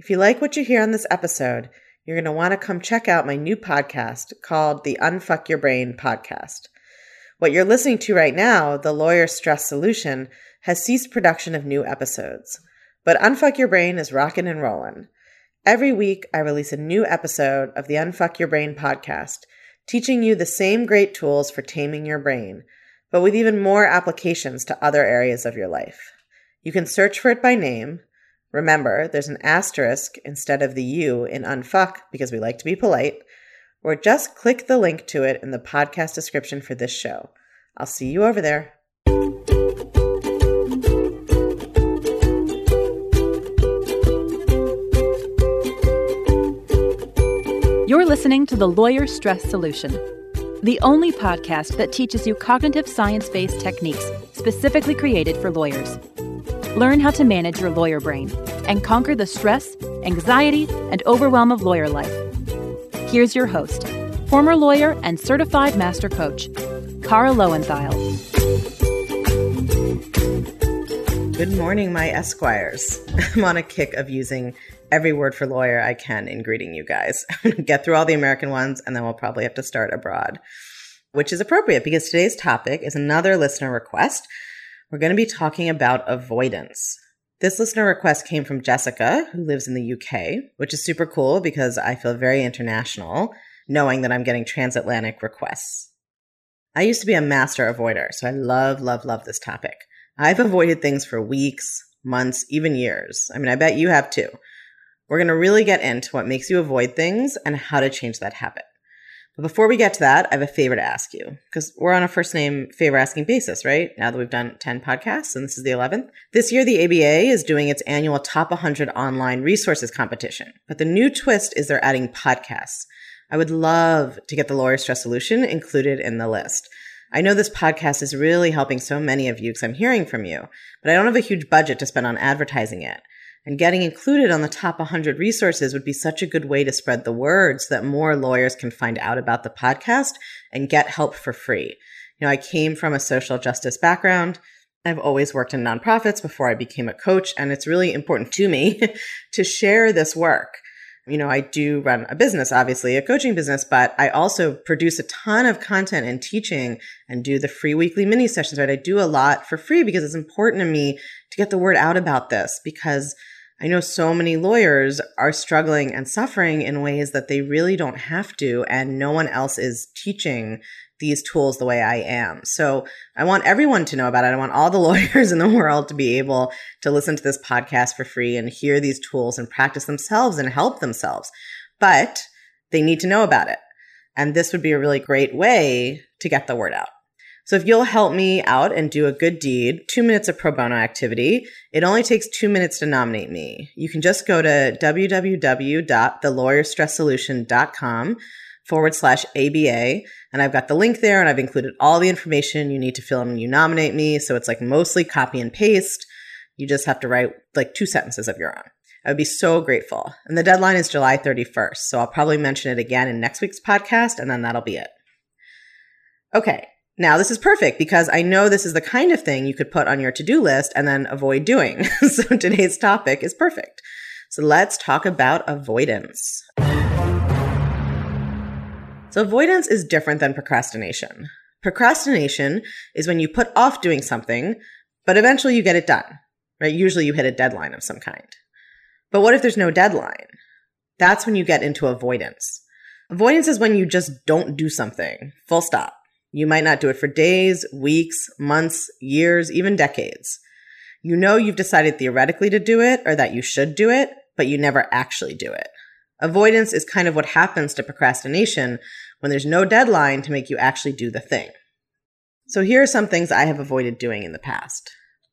If you like what you hear on this episode, you're going to want to come check out my new podcast called the Unfuck Your Brain podcast. What you're listening to right now, The Lawyer Stress Solution, has ceased production of new episodes. But Unfuck Your Brain is rocking and rolling. Every week, I release a new episode of the Unfuck Your Brain podcast, teaching you the same great tools for taming your brain, but with even more applications to other areas of your life. You can search for it by name. Remember, there's an asterisk instead of the U in Unfuck because we like to be polite or just click the link to it in the podcast description for this show. I'll see you over there. You're listening to The Lawyer Stress Solution, the only podcast that teaches you cognitive science based techniques specifically created for lawyers. Learn how to manage your lawyer brain and conquer the stress, anxiety, and overwhelm of lawyer life Here's your host, former lawyer and certified master coach, Kara Loewentheil. Good morning, my esquires. I'm on a kick of using every word for lawyer I can in greeting you guys. Get through all the American ones, and then we'll probably have to start abroad, which is appropriate because today's topic is another listener request. We're going to be talking about avoidance. This listener request came from Jessica, who lives in the UK, which is super cool because I feel very international knowing that I'm getting transatlantic requests. I used to be a master avoider, so I love, love, love this topic. I've avoided things for weeks, months, even years. I mean, I bet you have too. We're going to really get into what makes you avoid things and how to change that habit. But before we get to that, I have a favor to ask you because we're on a first name favor asking basis, right? Now that we've done 10 podcasts and this is the 11th. This year, the ABA is doing its annual top 100 online resources competition. But the new twist is they're adding podcasts. I would love to get the Lawyer Stress Solution included in the list. I know this podcast is really helping so many of you because I'm hearing from you, but I don't have a huge budget to spend on advertising it. And getting included on the top 100 resources would be such a good way to spread the word so that more lawyers can find out about the podcast and get help for free. You know, I came from a social justice background. I've always worked in nonprofits before I became a coach, and it's really important to me to share this work. You know, I do run a business, obviously, a coaching business, but I also produce a ton of content and teaching and do the free weekly mini sessions, right? I do a lot for free because it's important to me to get the word out about this because I know so many lawyers are struggling and suffering in ways that they really don't have to, and no one else is teaching these tools the way I am. So I want everyone to know about it. I want all the lawyers in the world to be able to listen to this podcast for free and hear these tools and practice themselves and help themselves. But they need to know about it. And this would be a really great way to get the word out. So if you'll help me out and do a good deed, two minutes of pro bono activity, it only takes two minutes to nominate me. You can just go to www.thelawyerstresssolution.com forward slash ABA. And I've got the link there and I've included all the information you need to fill in when you nominate me. So it's like mostly copy and paste. You just have to write like two sentences of your own. I would be so grateful. And the deadline is July 31st. So I'll probably mention it again in next week's podcast and then that'll be it. Okay. Now, this is perfect because I know this is the kind of thing you could put on your to do list and then avoid doing. so today's topic is perfect. So let's talk about avoidance. So, avoidance is different than procrastination. Procrastination is when you put off doing something, but eventually you get it done, right? Usually you hit a deadline of some kind. But what if there's no deadline? That's when you get into avoidance. Avoidance is when you just don't do something, full stop. You might not do it for days, weeks, months, years, even decades. You know you've decided theoretically to do it or that you should do it, but you never actually do it. Avoidance is kind of what happens to procrastination when there's no deadline to make you actually do the thing. So here are some things I have avoided doing in the past.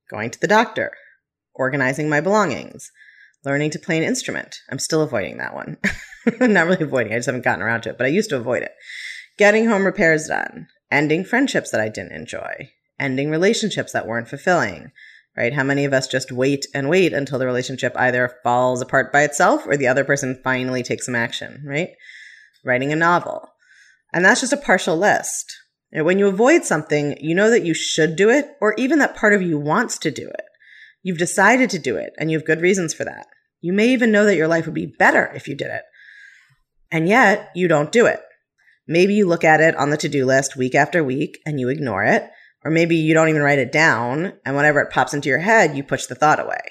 Going to the doctor, organizing my belongings, learning to play an instrument. I'm still avoiding that one. Not really avoiding, I just haven't gotten around to it, but I used to avoid it. Getting home repairs done, ending friendships that I didn't enjoy, ending relationships that weren't fulfilling, right? How many of us just wait and wait until the relationship either falls apart by itself or the other person finally takes some action, right? Writing a novel. And that's just a partial list. When you avoid something, you know that you should do it or even that part of you wants to do it. You've decided to do it and you have good reasons for that. You may even know that your life would be better if you did it. And yet you don't do it. Maybe you look at it on the to do list week after week and you ignore it. Or maybe you don't even write it down. And whenever it pops into your head, you push the thought away,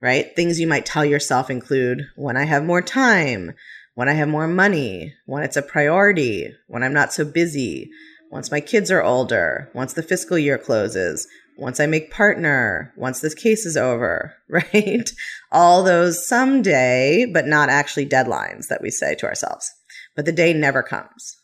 right? Things you might tell yourself include when I have more time, when I have more money, when it's a priority, when I'm not so busy, once my kids are older, once the fiscal year closes, once I make partner, once this case is over, right? All those someday, but not actually deadlines that we say to ourselves. But the day never comes.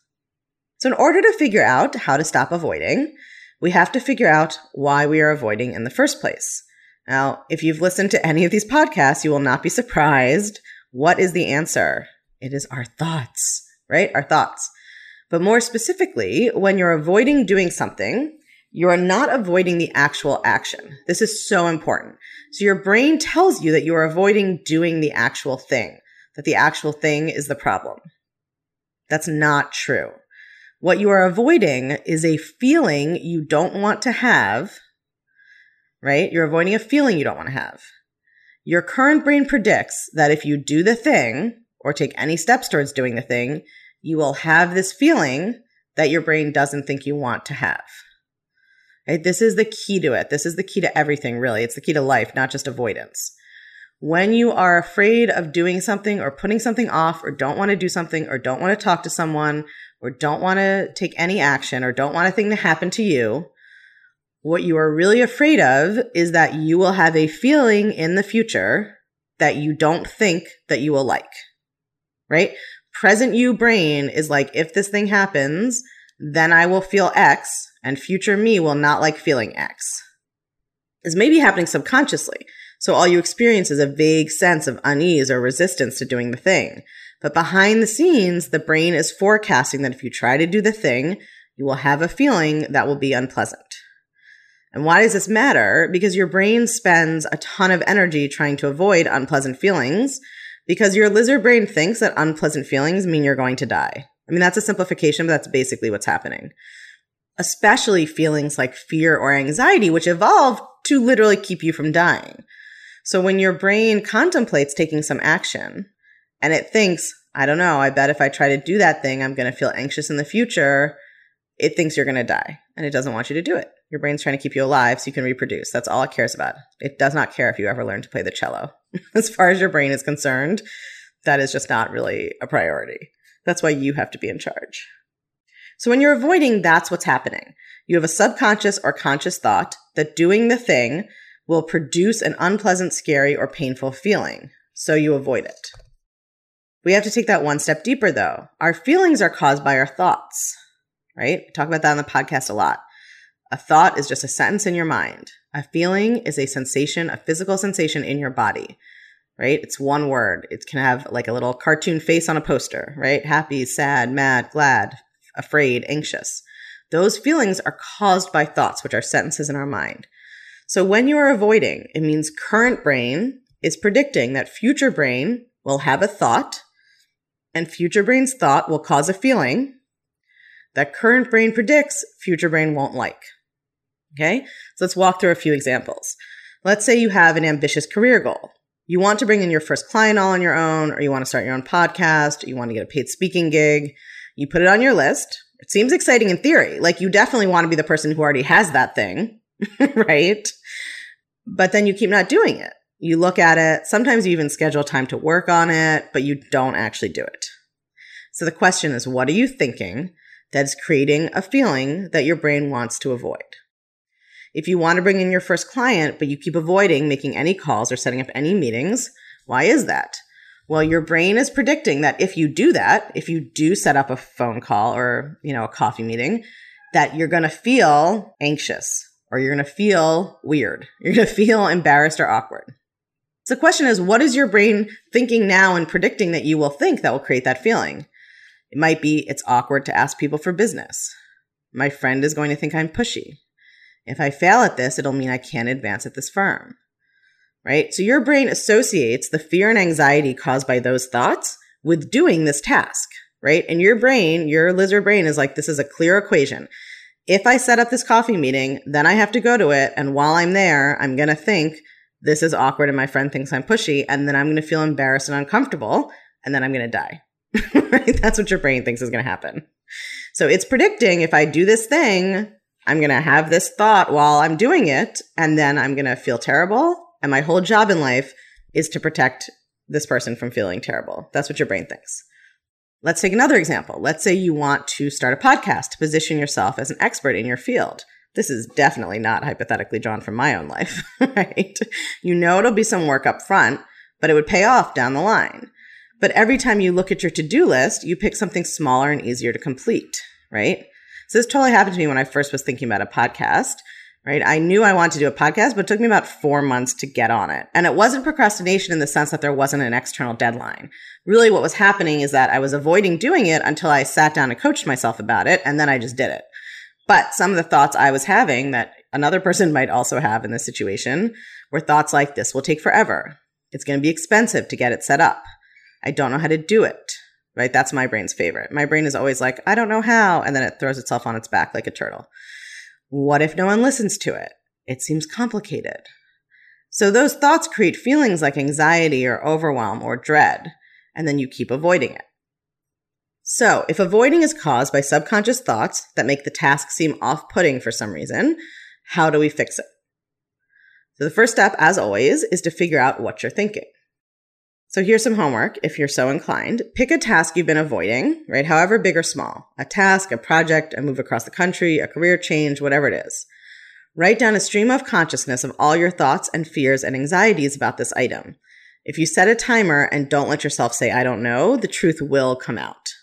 So, in order to figure out how to stop avoiding, we have to figure out why we are avoiding in the first place. Now, if you've listened to any of these podcasts, you will not be surprised. What is the answer? It is our thoughts, right? Our thoughts. But more specifically, when you're avoiding doing something, you are not avoiding the actual action. This is so important. So your brain tells you that you are avoiding doing the actual thing, that the actual thing is the problem. That's not true. What you are avoiding is a feeling you don't want to have, right? You're avoiding a feeling you don't want to have. Your current brain predicts that if you do the thing or take any steps towards doing the thing, you will have this feeling that your brain doesn't think you want to have. Right? This is the key to it. This is the key to everything, really. It's the key to life, not just avoidance. When you are afraid of doing something or putting something off or don't want to do something or don't want to talk to someone or don't want to take any action or don't want a thing to happen to you, what you are really afraid of is that you will have a feeling in the future that you don't think that you will like. Right? Present you brain is like, if this thing happens, then I will feel X and future me will not like feeling X. Is maybe happening subconsciously. So all you experience is a vague sense of unease or resistance to doing the thing. But behind the scenes, the brain is forecasting that if you try to do the thing, you will have a feeling that will be unpleasant. And why does this matter? Because your brain spends a ton of energy trying to avoid unpleasant feelings because your lizard brain thinks that unpleasant feelings mean you're going to die. I mean, that's a simplification, but that's basically what's happening. Especially feelings like fear or anxiety, which evolved to literally keep you from dying. So when your brain contemplates taking some action, and it thinks, I don't know, I bet if I try to do that thing, I'm going to feel anxious in the future. It thinks you're going to die and it doesn't want you to do it. Your brain's trying to keep you alive so you can reproduce. That's all it cares about. It does not care if you ever learn to play the cello. as far as your brain is concerned, that is just not really a priority. That's why you have to be in charge. So when you're avoiding, that's what's happening. You have a subconscious or conscious thought that doing the thing will produce an unpleasant, scary, or painful feeling. So you avoid it. We have to take that one step deeper though. Our feelings are caused by our thoughts, right? We talk about that on the podcast a lot. A thought is just a sentence in your mind. A feeling is a sensation, a physical sensation in your body, right? It's one word. It can have like a little cartoon face on a poster, right? Happy, sad, mad, glad, afraid, anxious. Those feelings are caused by thoughts, which are sentences in our mind. So when you are avoiding, it means current brain is predicting that future brain will have a thought and future brain's thought will cause a feeling that current brain predicts future brain won't like. Okay, so let's walk through a few examples. Let's say you have an ambitious career goal. You want to bring in your first client all on your own, or you want to start your own podcast, or you want to get a paid speaking gig. You put it on your list. It seems exciting in theory. Like you definitely want to be the person who already has that thing, right? But then you keep not doing it. You look at it. Sometimes you even schedule time to work on it, but you don't actually do it. So the question is, what are you thinking that's creating a feeling that your brain wants to avoid? If you want to bring in your first client, but you keep avoiding making any calls or setting up any meetings, why is that? Well, your brain is predicting that if you do that, if you do set up a phone call or, you know, a coffee meeting, that you're going to feel anxious or you're going to feel weird. You're going to feel embarrassed or awkward. So the question is, what is your brain thinking now and predicting that you will think that will create that feeling? It might be it's awkward to ask people for business. My friend is going to think I'm pushy. If I fail at this, it'll mean I can't advance at this firm. Right? So your brain associates the fear and anxiety caused by those thoughts with doing this task, right? And your brain, your lizard brain is like, this is a clear equation. If I set up this coffee meeting, then I have to go to it. And while I'm there, I'm going to think this is awkward and my friend thinks I'm pushy, and then I'm going to feel embarrassed and uncomfortable, and then I'm going to die. right? That's what your brain thinks is going to happen. So it's predicting if I do this thing, I'm going to have this thought while I'm doing it, and then I'm going to feel terrible. And my whole job in life is to protect this person from feeling terrible. That's what your brain thinks. Let's take another example. Let's say you want to start a podcast to position yourself as an expert in your field. This is definitely not hypothetically drawn from my own life, right? You know it'll be some work up front, but it would pay off down the line. But every time you look at your to do list, you pick something smaller and easier to complete, right? So this totally happened to me when I first was thinking about a podcast, right? I knew I wanted to do a podcast, but it took me about four months to get on it. And it wasn't procrastination in the sense that there wasn't an external deadline. Really what was happening is that I was avoiding doing it until I sat down and coached myself about it. And then I just did it. But some of the thoughts I was having that another person might also have in this situation were thoughts like this will take forever. It's going to be expensive to get it set up. I don't know how to do it. Right? That's my brain's favorite. My brain is always like, I don't know how. And then it throws itself on its back like a turtle. What if no one listens to it? It seems complicated. So those thoughts create feelings like anxiety or overwhelm or dread, and then you keep avoiding it. So if avoiding is caused by subconscious thoughts that make the task seem off putting for some reason, how do we fix it? So the first step, as always, is to figure out what you're thinking. So here's some homework if you're so inclined. Pick a task you've been avoiding, right? However big or small. A task, a project, a move across the country, a career change, whatever it is. Write down a stream of consciousness of all your thoughts and fears and anxieties about this item. If you set a timer and don't let yourself say, I don't know, the truth will come out,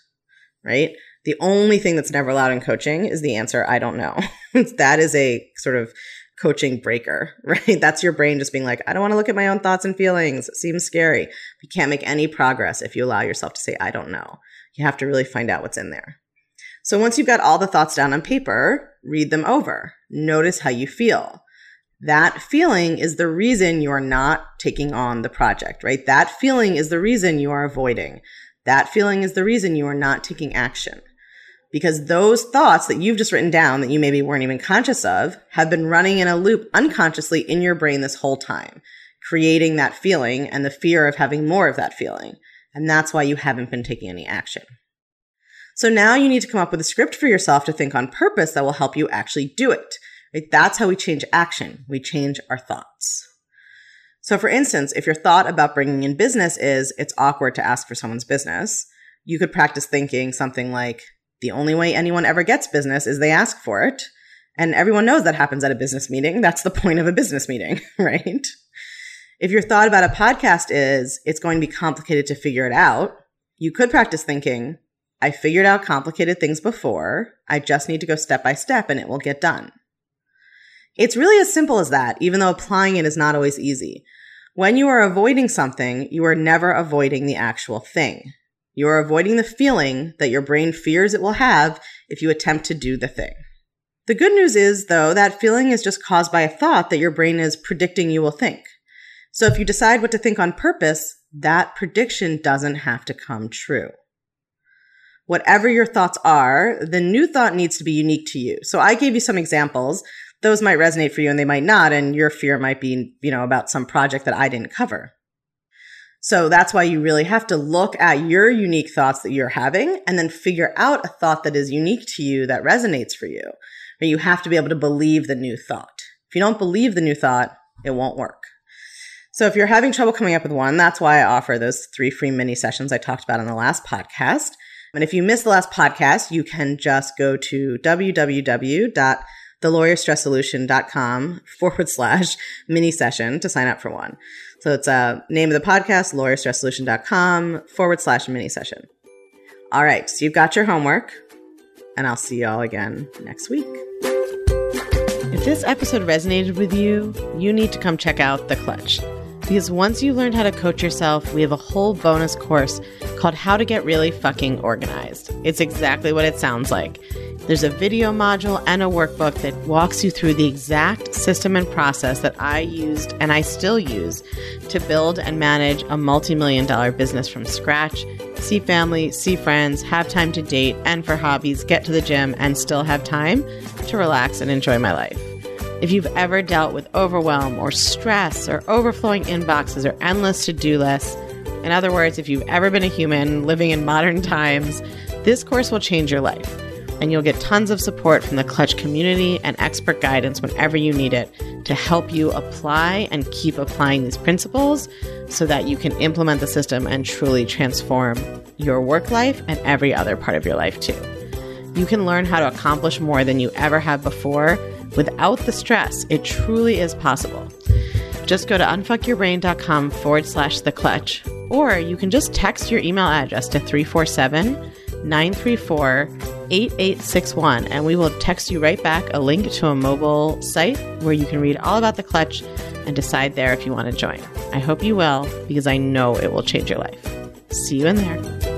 right? The only thing that's never allowed in coaching is the answer, I don't know. that is a sort of coaching breaker, right? That's your brain just being like, I don't want to look at my own thoughts and feelings. It seems scary. You can't make any progress if you allow yourself to say, I don't know. You have to really find out what's in there. So once you've got all the thoughts down on paper, read them over. Notice how you feel. That feeling is the reason you are not taking on the project, right? That feeling is the reason you are avoiding. That feeling is the reason you are not taking action because those thoughts that you've just written down that you maybe weren't even conscious of have been running in a loop unconsciously in your brain this whole time, creating that feeling and the fear of having more of that feeling. And that's why you haven't been taking any action. So now you need to come up with a script for yourself to think on purpose that will help you actually do it. Right? That's how we change action. We change our thoughts. So for instance, if your thought about bringing in business is it's awkward to ask for someone's business, you could practice thinking something like, the only way anyone ever gets business is they ask for it. And everyone knows that happens at a business meeting. That's the point of a business meeting, right? If your thought about a podcast is it's going to be complicated to figure it out, you could practice thinking, I figured out complicated things before. I just need to go step by step and it will get done. It's really as simple as that, even though applying it is not always easy. When you are avoiding something, you are never avoiding the actual thing. You are avoiding the feeling that your brain fears it will have if you attempt to do the thing. The good news is, though, that feeling is just caused by a thought that your brain is predicting you will think. So if you decide what to think on purpose, that prediction doesn't have to come true. Whatever your thoughts are, the new thought needs to be unique to you. So I gave you some examples. Those might resonate for you and they might not. And your fear might be, you know, about some project that I didn't cover. So that's why you really have to look at your unique thoughts that you're having and then figure out a thought that is unique to you that resonates for you. You have to be able to believe the new thought. If you don't believe the new thought, it won't work. So if you're having trouble coming up with one, that's why I offer those three free mini sessions I talked about in the last podcast. And if you missed the last podcast, you can just go to www.thelawyerstresssolution.com forward slash mini session to sign up for one. So it's uh, name of the podcast, lawyerstresssolution.com forward slash mini session. All right. So you've got your homework and I'll see y'all again next week. If this episode resonated with you, you need to come check out The Clutch. Because once you learned how to coach yourself, we have a whole bonus course called How to Get Really Fucking Organized. It's exactly what it sounds like. There's a video module and a workbook that walks you through the exact system and process that I used and I still use to build and manage a multi million dollar business from scratch, see family, see friends, have time to date, and for hobbies, get to the gym, and still have time to relax and enjoy my life. If you've ever dealt with overwhelm or stress or overflowing inboxes or endless to do lists, in other words, if you've ever been a human living in modern times, this course will change your life. And you'll get tons of support from the Clutch community and expert guidance whenever you need it to help you apply and keep applying these principles so that you can implement the system and truly transform your work life and every other part of your life too. You can learn how to accomplish more than you ever have before without the stress. It truly is possible. Just go to unfuckyourbrain.com forward slash the clutch, or you can just text your email address to 347 934 8861, and we will text you right back a link to a mobile site where you can read all about the clutch and decide there if you want to join. I hope you will, because I know it will change your life. See you in there.